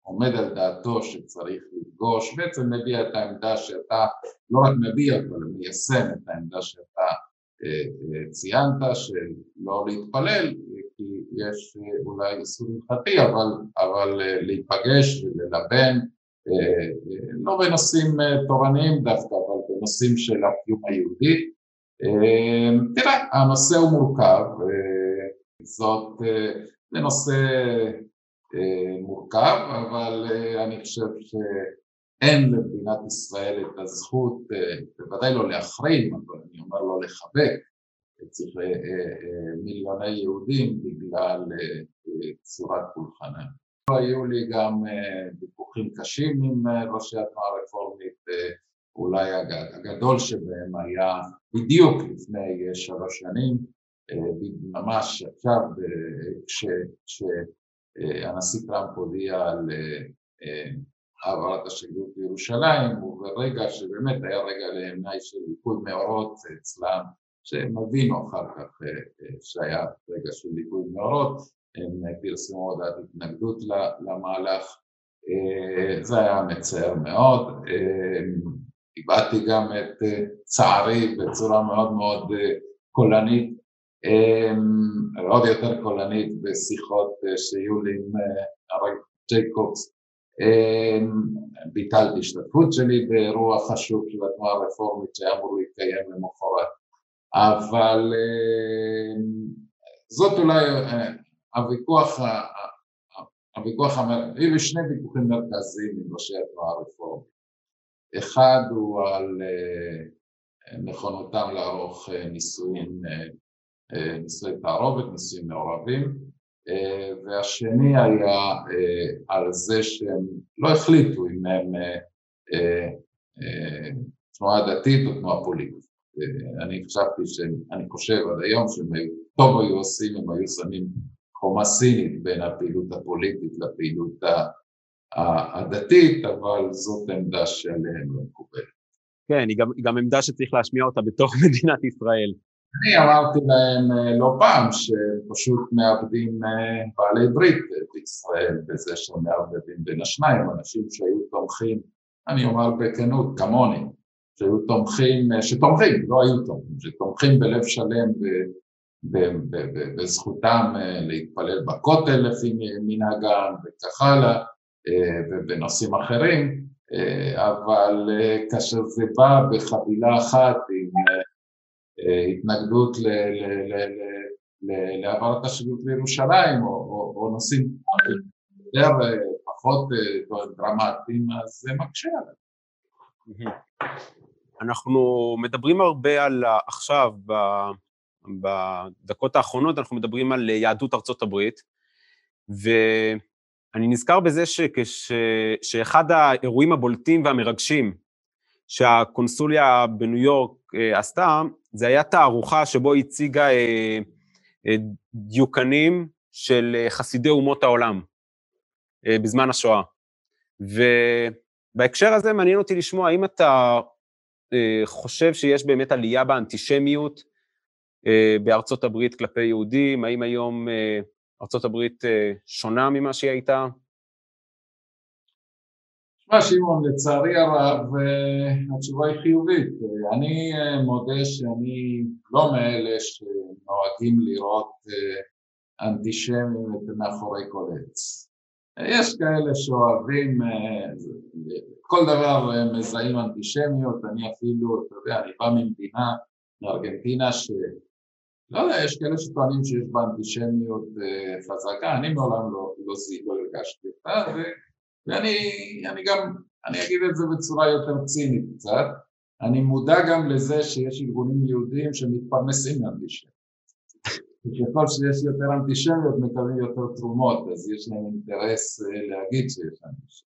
עומד על דעתו שצריך לפגוש, בעצם מביע את העמדה שאתה לא רק מביע, אבל מיישם את העמדה שאתה ציינת, של לא להתפלל, כי יש אולי איסור הלכתי, אבל, אבל אה, להיפגש וללבן, אה, לא בנושאים אה, תורניים דווקא, אבל בנושאים של הקיום היהודי. תראה, הנושא הוא מורכב, זאת, זה נושא מורכב, אבל אני חושב שאין למדינת ישראל את הזכות, בוודאי לא להחרים, אבל אני אומר לא לחבק, צריך אה, אה, מיליוני יהודים בגלל אה, צורת פולחנם. היו לי גם ויכוחים קשים עם ראשי התנועה הרפורמית, אולי הגדול שבהם היה בדיוק לפני שלוש שנים, ממש עכשיו כשהנשיא טראמפ הודיע על העברת השגרירות לירושלים, וברגע שבאמת היה רגע לעיניי של ליכוד מאורות אצלם שהם הבינו אחר כך אה, אה, שהיה רגע של ליווי מאורות, הם פרסמו הודעת התנגדות למהלך, אה, זה היה מצער מאוד, הבעתי גם את צערי בצורה מאוד מאוד קולנית, עוד יותר קולנית בשיחות שהיו לי עם הרב ג'ייקובס, ביטלתי השתתפות שלי באירוע חשוב של התנועה הרפורמית שהיה אמור להתקיים למחרת אבל אה, זאת אולי אה, הוויכוח, הוויכוח, היו שני ויכוחים מרכזיים עם ראשי התנועה הרפורמית. אחד הוא על אה, נכונותם לערוך נישואים, נישואי תערובת, נישואים מעורבים, והשני היה על זה שהם לא החליטו אם הם תנועה דתית או תנועה פוליטית. אני חשבתי שאני חושב עד היום שהם טוב היו עושים אם היו שמים חומה סינית בין הפעילות הפוליטית לפעילות הדתית, אבל זאת עמדה שעליהם לא מקובלת. כן, היא גם, היא גם עמדה שצריך להשמיע אותה בתוך מדינת ישראל. אני אמרתי להם אה, לא פעם שפשוט מאבדים אה, בעלי ברית בישראל בזה שהם מערבבים בין השניים, אנשים שהיו תומכים, אני אומר בכנות, כמוני, שהיו תומכים, שתומכים, לא היו תומכים, שתומכים בלב שלם בזכותם אה, להתפלל בכותל לפי מנהגם וכך הלאה אה, ובנושאים אחרים, אה, אבל כאשר זה בא בחבילה אחת עם התנגדות להעברת השגרירות לירושלים או, או, או נושאים יותר פחות דרמטיים, אז זה מקשה עליהם. אנחנו מדברים הרבה על עכשיו, בדקות האחרונות אנחנו מדברים על יהדות ארצות הברית, ואני נזכר בזה שכש, שאחד האירועים הבולטים והמרגשים שהקונסוליה בניו יורק אה, עשתה, זה היה תערוכה שבו היא הציגה אה, אה, דיוקנים של חסידי אומות העולם בזמן השואה. ובהקשר הזה מעניין אותי לשמוע, האם אתה חושב שיש באמת עלייה באנטישמיות בארצות הברית כלפי יהודים? האם היום ארצות הברית שונה ממה שהיא הייתה? תשמע שמעון, לצערי הרב התשובה היא חיובית. אני מודה שאני לא מאלה שנוהגים לראות אנטישמים מאחורי כל עץ. יש כאלה שאוהבים, כל דבר מזהים אנטישמיות, אני אפילו, אתה יודע, אני בא ממדינה, מארגנטינה, ש... לא יודע, יש כאלה שטוענים שיש בה אנטישמיות חזקה, אני מעולם לא, לא, לא הרגשתי אותה, ואני גם, אני אגיד את זה בצורה יותר צינית קצת, אני מודע גם לזה שיש ארגונים יהודיים שמתפרנסים מאנטישמיות. ככל שיש יותר אנטישמיות מקבלים יותר תרומות, אז יש להם אינטרס אה, להגיד שיש אנטישמיות.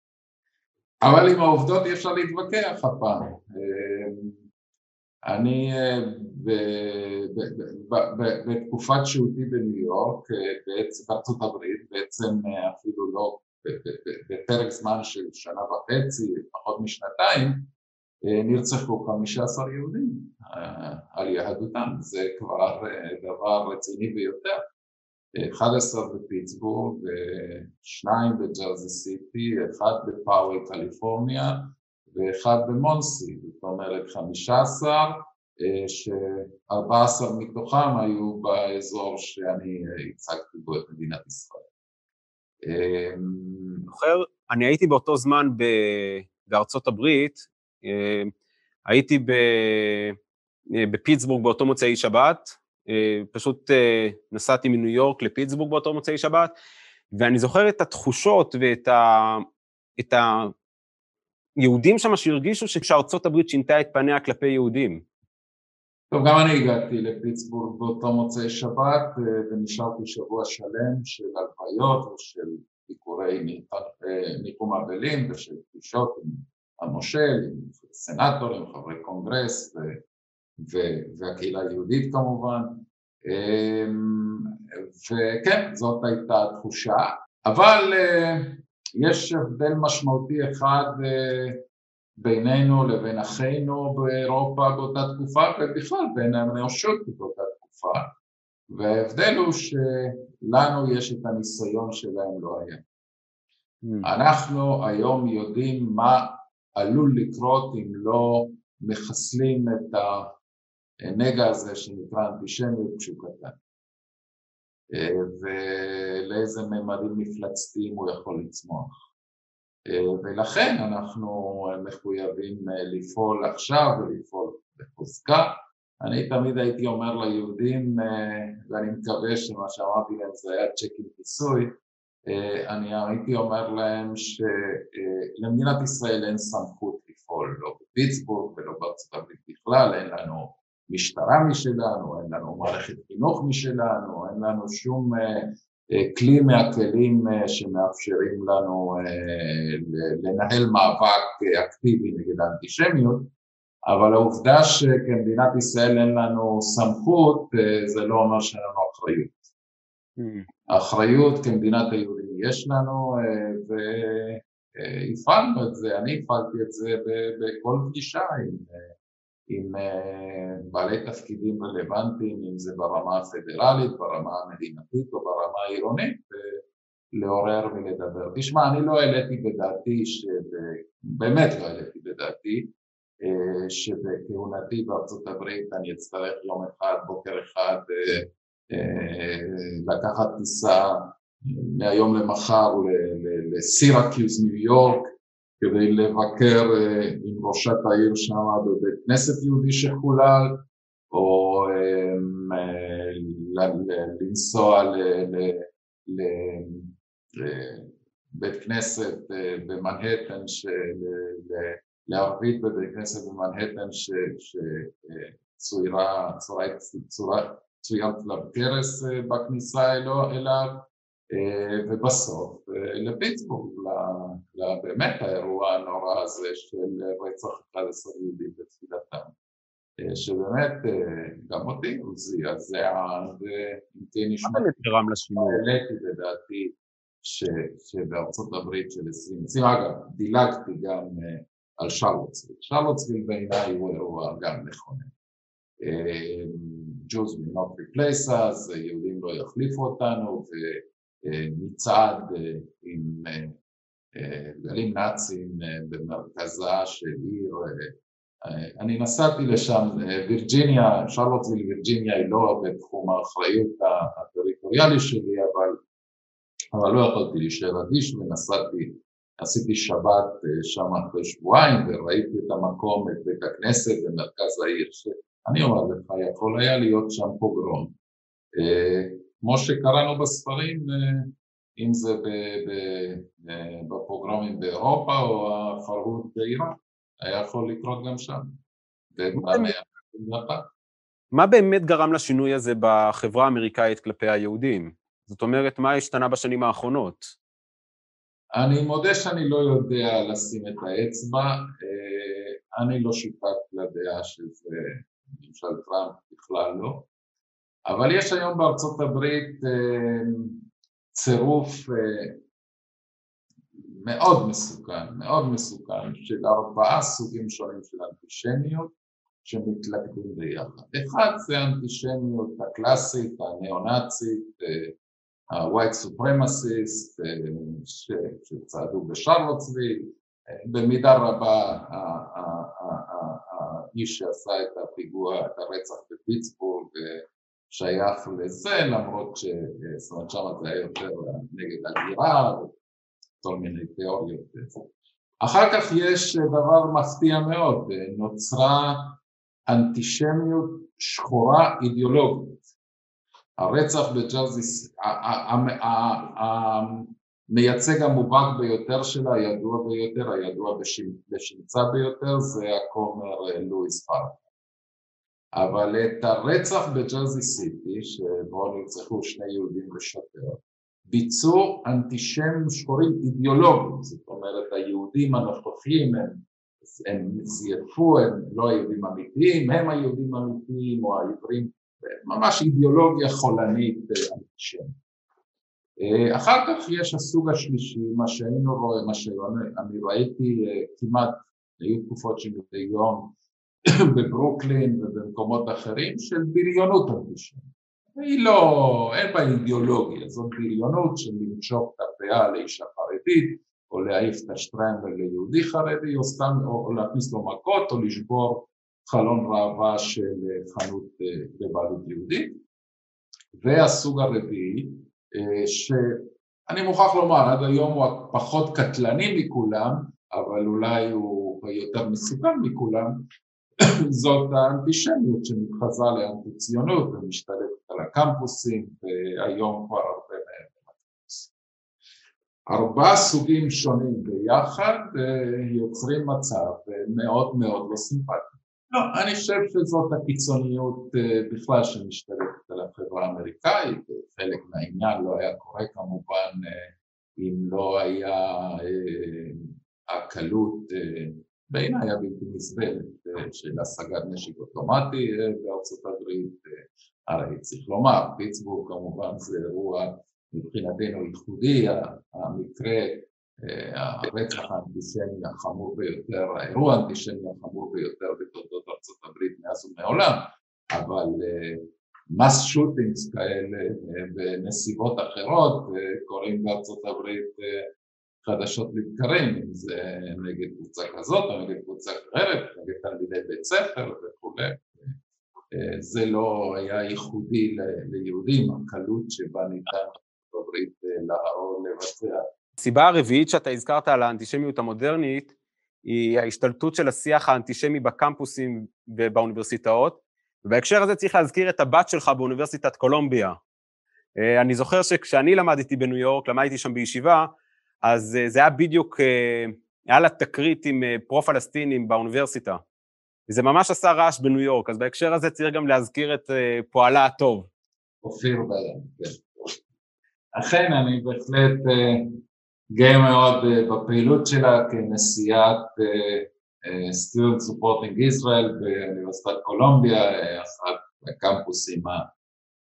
אבל עם העובדות אי אפשר להתווכח הפעם. אה, אני אה, בתקופת שהותי בניו יורק, בארצות הברית, בעצם אפילו לא בפרק זמן של שנה וחצי, פחות משנתיים, נרצחו 15 יהודים אה, על יהדותם, זה כבר אה, דבר רציני ביותר. 11 בפיטסבורג, שניים בג'רזי סיטי, אחד בפאווי קליפורניה ואחד במונסי, זאת אומרת 15 ש-14 מתוכם היו באזור שאני הצגתי בו את מדינת ישראל. זוכר, אני הייתי באותו זמן בארצות הברית, הייתי אה, בפיטסבורג באותו מוצאי שבת, אה, פשוט אה, נסעתי מניו יורק לפיטסבורג באותו מוצאי שבת, ואני זוכר את התחושות ואת ה... את היהודים שם שהרגישו שארצות הברית שינתה את פניה כלפי יהודים. טוב, גם אני הגעתי לפיטסבורג באותו מוצאי שבת ונשארתי שבוע שלם של הלוויות ושל ביקורי ניקום אבלים ושל פגישות עם המושל, עם סנטורים, חברי קונגרס והקהילה היהודית כמובן אמ, וכן, זאת הייתה התחושה, אבל אה, יש הבדל משמעותי אחד אה, בינינו לבין אחינו באירופה באותה תקופה ובכלל בין האנושות באותה תקופה וההבדל הוא שלנו יש את הניסיון שלהם לא היה. Mm. אנחנו היום יודעים מה עלול לקרות אם לא מחסלים את הנגע הזה שנקרא אנטישמיות כשהוא קטן ולאיזה ממדים מפלצתיים הוא יכול לצמוח. ולכן אנחנו מחויבים לפעול עכשיו ולפעול בחוזקה אני תמיד הייתי אומר ליהודים, ואני מקווה שמה שאמרתי להם זה היה צ'ק עם כיסוי, אני הייתי אומר להם שלמדינת ישראל אין סמכות לפעול לא בפיטסבורג ולא בארצות הברית בכלל, אין לנו משטרה משלנו, אין לנו מערכת חינוך משלנו, אין לנו שום אה, כלי מהכלים שמאפשרים לנו לנהל מאבק אקטיבי נגד האנטישמיות אבל העובדה שכמדינת ישראל אין לנו סמכות אה, זה לא אומר שאין לנו אחריות. Mm. אחריות כמדינת היהודים יש לנו אה, והפעלנו את זה, אני הפעלתי את זה בכל פגישה עם, עם אה, בעלי תפקידים רלוונטיים, אם זה ברמה הפדרלית, ברמה המדינתית או ברמה העירונית, לעורר ולדבר. תשמע, אני לא העליתי בדעתי, באמת לא העליתי בדעתי, אה, שבכהונתי בארצות הברית אני אצטרך יום אחד, בוקר אחד, אה, אה, לקחת טיסה מהיום למחר לסירקיוז ניו יורק כדי לבקר עם ראשת העיר שם בבית כנסת יהודי שחולל או לנסוע בית כנסת במנהטן, לערבית בבית כנסת במנהטן שצוירה, צויר צלב קרס בכניסה אליו ובסוף לפיטסבורג, באמת האירוע הנורא הזה של רצח 11 יהודים בתפילתם. שבאמת גם אותי הוא זעזע ואם תהיה נשמע העליתי לדעתי שבארצות הברית של 2020, אגב דילגתי גם על שרלוטסוויל, שרלוטסוויל בעיניי הוא אירוע גם מכונן Jews will not replace us, יהודים לא יחליפו אותנו ומצעד עם גלים נאצים במרכזה של עיר אני נסעתי לשם, וירג'יניה, שרלוטסוויל וירג'יניה היא לא בתחום האחריות הטריטוריאלי שלי, אבל, אבל לא יכולתי להישאר אדיש ונסעתי, עשיתי שבת שם אחרי שבועיים וראיתי את המקום, את בית הכנסת במרכז העיר, שאני אומר לך, יכול היה להיות שם פוגרום. כמו שקראנו בספרים, אם זה בפוגרומים באירופה או הפרהוד בעיראק. היה יכול לקרות גם שם. מה באמת גרם לשינוי הזה בחברה האמריקאית כלפי היהודים? זאת אומרת, מה השתנה בשנים האחרונות? אני מודה שאני לא יודע לשים את האצבע, אני לא שותף לדעה שזה ממשל טראמפ בכלל לא, אבל יש היום בארצות הברית צירוף מאוד מסוכן, מאוד מסוכן, של ארבעה סוגים שונים של אנטישמיות שמתלכדים ביחד. אחד זה האנטישמיות הקלאסית, הנאו-נאצית, ה-white supremacist שצעדו בשרלוטסוויל, במידה רבה האיש שעשה את הפיגוע, את הרצח בפיטסבורג שייך לזה, למרות ששם זה היה יותר נגד הגירה כל מיני תיאוריות. אחר כך יש דבר מפתיע מאוד, נוצרה אנטישמיות שחורה אידיאולוגית. הרצח בג'רזי, המייצג המובהק ביותר שלה, הידוע ביותר, הידוע בשמצה ביותר, זה הכומר לואיס פארק. אבל את הרצח בג'רזי סיטי, שבו נרצחו שני יהודים ושוטר, ביצעו אנטישמים שחורים אידיאולוגיים, זאת אומרת היהודים הנוכחים הם, הם זייפו, הם לא היהודים אמיתיים, הם היהודים האמיתיים או העברים, ממש אידיאולוגיה חולנית אנטישמית. אחר כך יש הסוג השלישי, מה שהיינו רואים, מה שאני ראיתי כמעט, היו תקופות שמדי יום בברוקלין ובמקומות אחרים של בריונות אנטישמית. היא לא, אין בה אידיאולוגיה, זאת בריונות של למשוך את הפאה לאישה חרדית או להעיף את השטריימבל ליהודי חרדי או סתם, או, להכניס לו מכות או לשבור חלון ראווה של חנות בבעלות יהודית והסוג הרביעי שאני מוכרח לומר עד היום הוא הפחות קטלני מכולם אבל אולי הוא יותר מסוכן מכולם זאת האנטישמיות שמתחזה לאנטי ציונות ומשתלטת על הקמפוסים והיום כבר הרבה מהם. ארבעה סוגים שונים ביחד יוצרים מצב מאוד מאוד לא סימפטי. לא, אני חושב שזאת הקיצוניות בכלל שמשתלטת החברה האמריקאית, חלק מהעניין לא היה קורה כמובן אם לא היה הקלות בעיניי הבלתי נסבלת של השגת נשק אוטומטי בארצות הברית, הרי צריך לומר, פיטסבורג כמובן זה אירוע מבחינתנו ייחודי, המקרה, הרצח האנטישמי החמור ביותר, האירוע האנטישמי החמור ביותר בתולדות ארצות הברית מאז ומעולם, אבל מס שוטינגס כאלה בנסיבות אחרות קורים בארצות הברית חדשות לבקרים, אם זה נגד קבוצה כזאת או נגד קבוצה אחרת, נגד תלמידי בית ספר וכולי. זה לא היה ייחודי ליהודים, הקלות שבה ניתן בברית להרוג לבצע. הסיבה הרביעית שאתה הזכרת על האנטישמיות המודרנית היא ההשתלטות של השיח האנטישמי בקמפוסים ובאוניברסיטאות, ובהקשר הזה צריך להזכיר את הבת שלך באוניברסיטת קולומביה. אני זוכר שכשאני למדתי בניו יורק, למדתי שם בישיבה, אז זה היה בדיוק, היה לה תקרית עם פרו-פלסטינים באוניברסיטה. וזה ממש עשה רעש בניו יורק, אז בהקשר הזה צריך גם להזכיר את פועלה הטוב. אופיר ביין, כן. אכן, אני בהחלט גאה מאוד בפעילות שלה כנשיאת Student Supporting Israel באוניברסיטת קולומביה, אחד הקמפוסים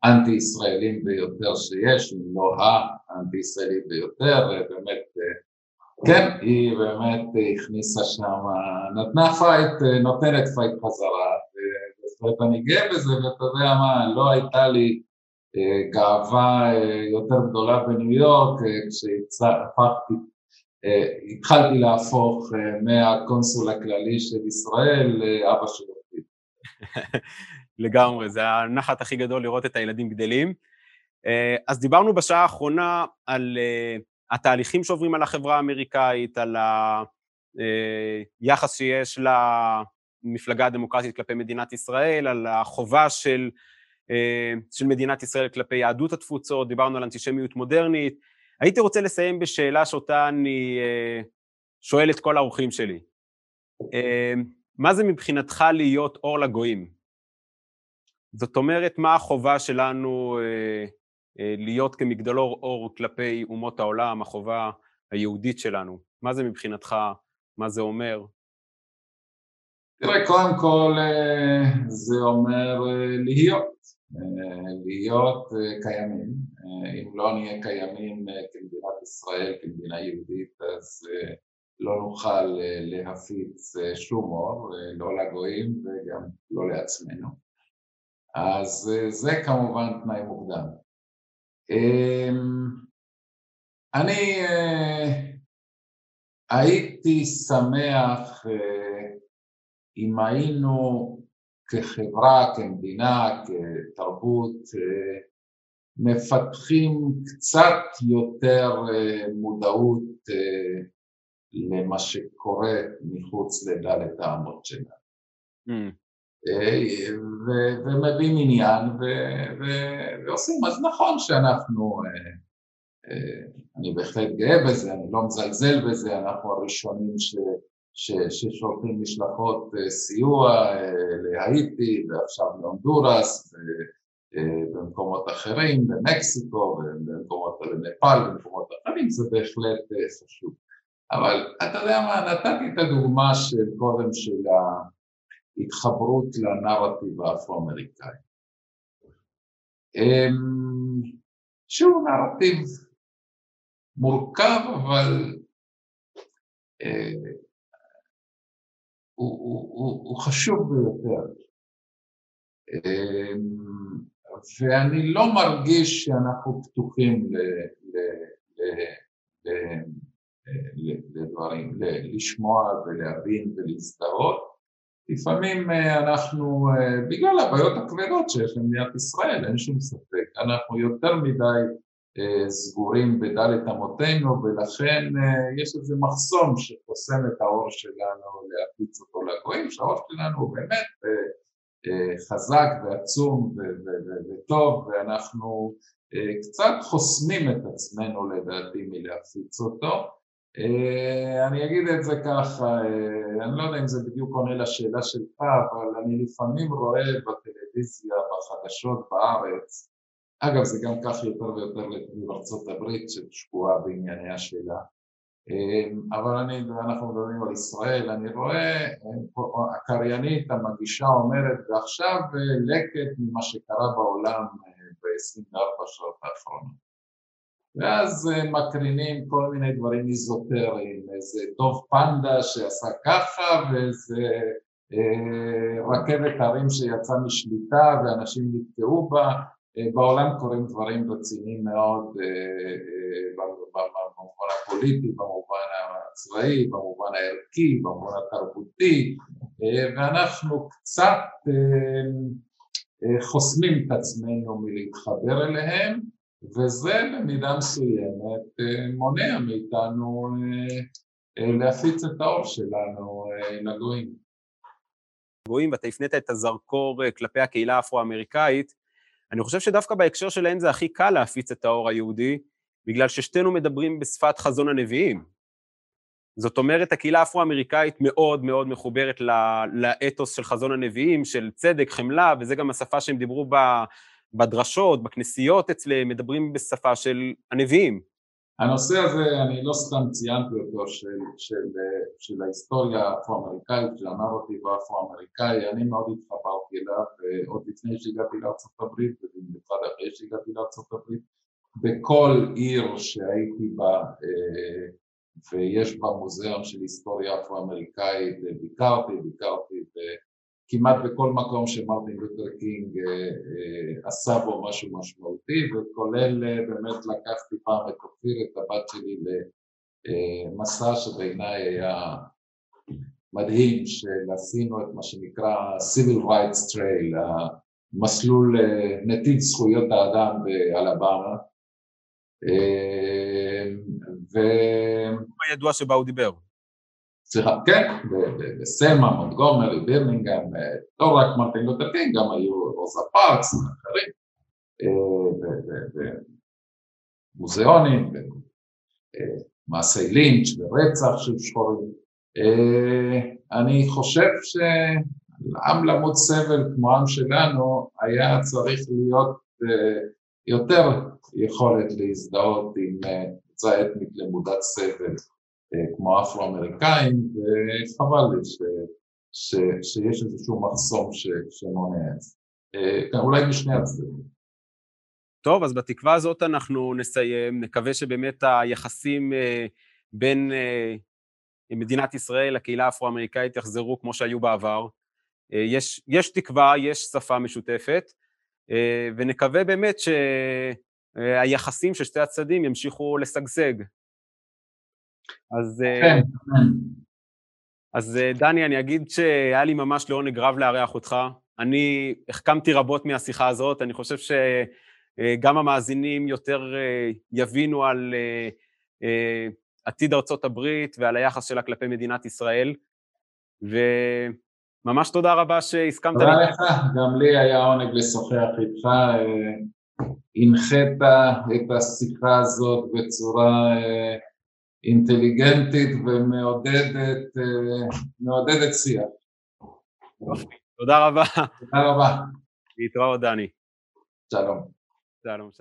האנטי-ישראלים ביותר שיש, אם לא האנטי-ישראלי ביותר, ובאמת, כן, היא באמת הכניסה שם, נתנה fight, נותנת fight חזרה, ובהחלט אני גאה בזה, ואתה יודע מה, לא הייתה לי גאווה יותר גדולה בניו יורק כשהפכתי התחלתי להפוך מהקונסול הכללי של ישראל לאבא של עובדים. לגמרי, זה הנחת הכי גדול לראות את הילדים גדלים. אז דיברנו בשעה האחרונה על התהליכים שעוברים על החברה האמריקאית, על היחס שיש למפלגה הדמוקרטית כלפי מדינת ישראל, על החובה של, של מדינת ישראל כלפי יהדות התפוצות, דיברנו על אנטישמיות מודרנית, הייתי רוצה לסיים בשאלה שאותה אני אה, שואל את כל האורחים שלי. אה, מה זה מבחינתך להיות אור לגויים? זאת אומרת, מה החובה שלנו אה, להיות כמגדלור אור כלפי אומות העולם, החובה היהודית שלנו? מה זה מבחינתך? מה זה אומר? תראה, קודם כל זה אומר להיות. להיות אה, קיימים. אה, אם לא נהיה קיימים אה, כמדינת ישראל, כמדינה יהודית, אז לא נוכל להפיץ שום אור, לא לגויים וגם לא לעצמנו. אז זה כמובן תנאי מוקדם. אני הייתי שמח אם היינו כחברה, כמדינה, כתרבות, אה, מפתחים קצת יותר אה, מודעות אה, למה שקורה מחוץ לדלת האמות שלנו. Mm. ומביאים עניין ועושים, אז נכון שאנחנו, אני בהחלט גאה בזה, אני לא מזלזל בזה, אנחנו הראשונים ש... ששולחים משלחות אה, סיוע אה, להאיטי ועכשיו להונדורס ובמקומות אה, אחרים, במקסיקו, במקומות, בנפאל, במקומות אחרים, זה בהחלט חשוב. אבל אתה יודע מה, נתתי את הדוגמה של קודם של ההתחברות לנרטיב האפרו-אמריקאי. אמ, שהוא נרטיב מורכב, אבל הוא, הוא, הוא, חשוב ביותר. אמ, ואני לא מרגיש שאנחנו פתוחים ל, ל, ל, לדברים, לשמוע ולהבין ולהזדהות. לפעמים אה, אנחנו, אה, בגלל הבעיות הכבדות שיש למדינת ישראל, אין שום ספק, אנחנו יותר מדי סגורים בדלת אמותינו ולכן אה, יש איזה מחסום שחוסם את האור שלנו להפיץ אותו לגויים, שהאור שלנו הוא באמת אה, חזק ועצום וטוב ואנחנו קצת חוסמים את עצמנו לדעתי מלהפיץ אותו. אני אגיד את זה ככה, אני לא יודע אם זה בדיוק עונה לשאלה שלך, אבל אני לפעמים רואה בטלוויזיה, בחדשות בארץ, אגב, זה גם כך יותר ויותר בארצות הברית ששקועה בענייני השאלה. אמ, אבל אני, אנחנו מדברים על ישראל, אני רואה, הקריינית המגישה אומרת, ועכשיו לקט ממה שקרה בעולם אה, ב-24 שעות האחרונות. ואז אה, מקרינים כל מיני דברים איזוטריים, איזה דוב פנדה שעשה ככה, ואיזה אה, רכבת הרים שיצאה משליטה ואנשים נתקעו בה, אה, בעולם קורים דברים רציניים מאוד אה, אה, במובן הפוליטי, במובן הצבאי, במובן הערכי, במובן התרבותי, ואנחנו קצת חוסמים את עצמנו מלהתחבר אליהם, וזה במידה מסוימת מונע מאיתנו להפיץ את האור שלנו לגויים. גויים, ואתה הפנית את הזרקור כלפי הקהילה האפרו-אמריקאית, אני חושב שדווקא בהקשר שלהן זה הכי קל להפיץ את האור היהודי, בגלל ששתינו מדברים בשפת חזון הנביאים. זאת אומרת, הקהילה האפרו-אמריקאית מאוד מאוד מחוברת לאתוס של חזון הנביאים, של צדק, חמלה, וזה גם השפה שהם דיברו בדרשות, בכנסיות אצלם, מדברים בשפה של הנביאים. הנושא הזה, אני לא סתם ציינתי אותו, של, של, של ההיסטוריה האפרו-אמריקאית, של הנרטיב האפרו-אמריקאי, אני מאוד התחברתי אליו, עוד לפני שהגעתי לארצות הברית, ובמיוחד אחרי שהגעתי לארצות הברית, בכל עיר שהייתי בה אה, ויש בה מוזיאון של היסטוריה אפרו-אמריקאית, ביקרתי, ביקרתי כמעט בכל מקום שמרטין לותר קינג אה, אה, עשה בו משהו משמעותי, וכולל אה, באמת לקחתי פעם את אופיר, את הבת שלי, למסע שבעיניי היה מדהים, שעשינו את מה שנקרא Civil Rights Trail, המסלול נתיב זכויות האדם באלבמה. ו... ידוע שבה הוא דיבר. סליחה, כן, בסלמה, מונטגומרי, בירמינגהם, לא רק מרטין לותר קינג, גם היו רוזה פארקס ואחרים, ומוזיאונים, ומעשי לינץ' ורצח של שחורים. אני חושב שעם למוד סבל כמו עם שלנו היה צריך להיות יותר יכולת להזדהות עם קבוצה אתנית למודת סבל כמו אפרו-אמריקאים, וחבל לי ש, ש, שיש איזשהו מחסום שמונע את זה. אה, אולי משני הצדדים. טוב, אז בתקווה הזאת אנחנו נסיים. נקווה שבאמת היחסים אה, בין אה, מדינת ישראל לקהילה האפרו-אמריקאית יחזרו כמו שהיו בעבר. יש, יש תקווה, יש שפה משותפת, ונקווה באמת שהיחסים של שתי הצדדים ימשיכו לשגשג. אז, אה, כן. אז אה, דני, אני אגיד שהיה לי ממש לעונג רב לארח אותך. אני החכמתי רבות מהשיחה הזאת, אני חושב שגם המאזינים יותר יבינו על עתיד ארצות הברית ועל היחס שלה כלפי מדינת ישראל. וממש תודה רבה שהסכמת לי. תודה לך, גם לי היה עונג לשוחח איתך. הנחית את השיחה הזאת בצורה אינטליגנטית ומעודדת מעודדת שיח. תודה רבה. תודה רבה. להתראות דני. שלום. שלום.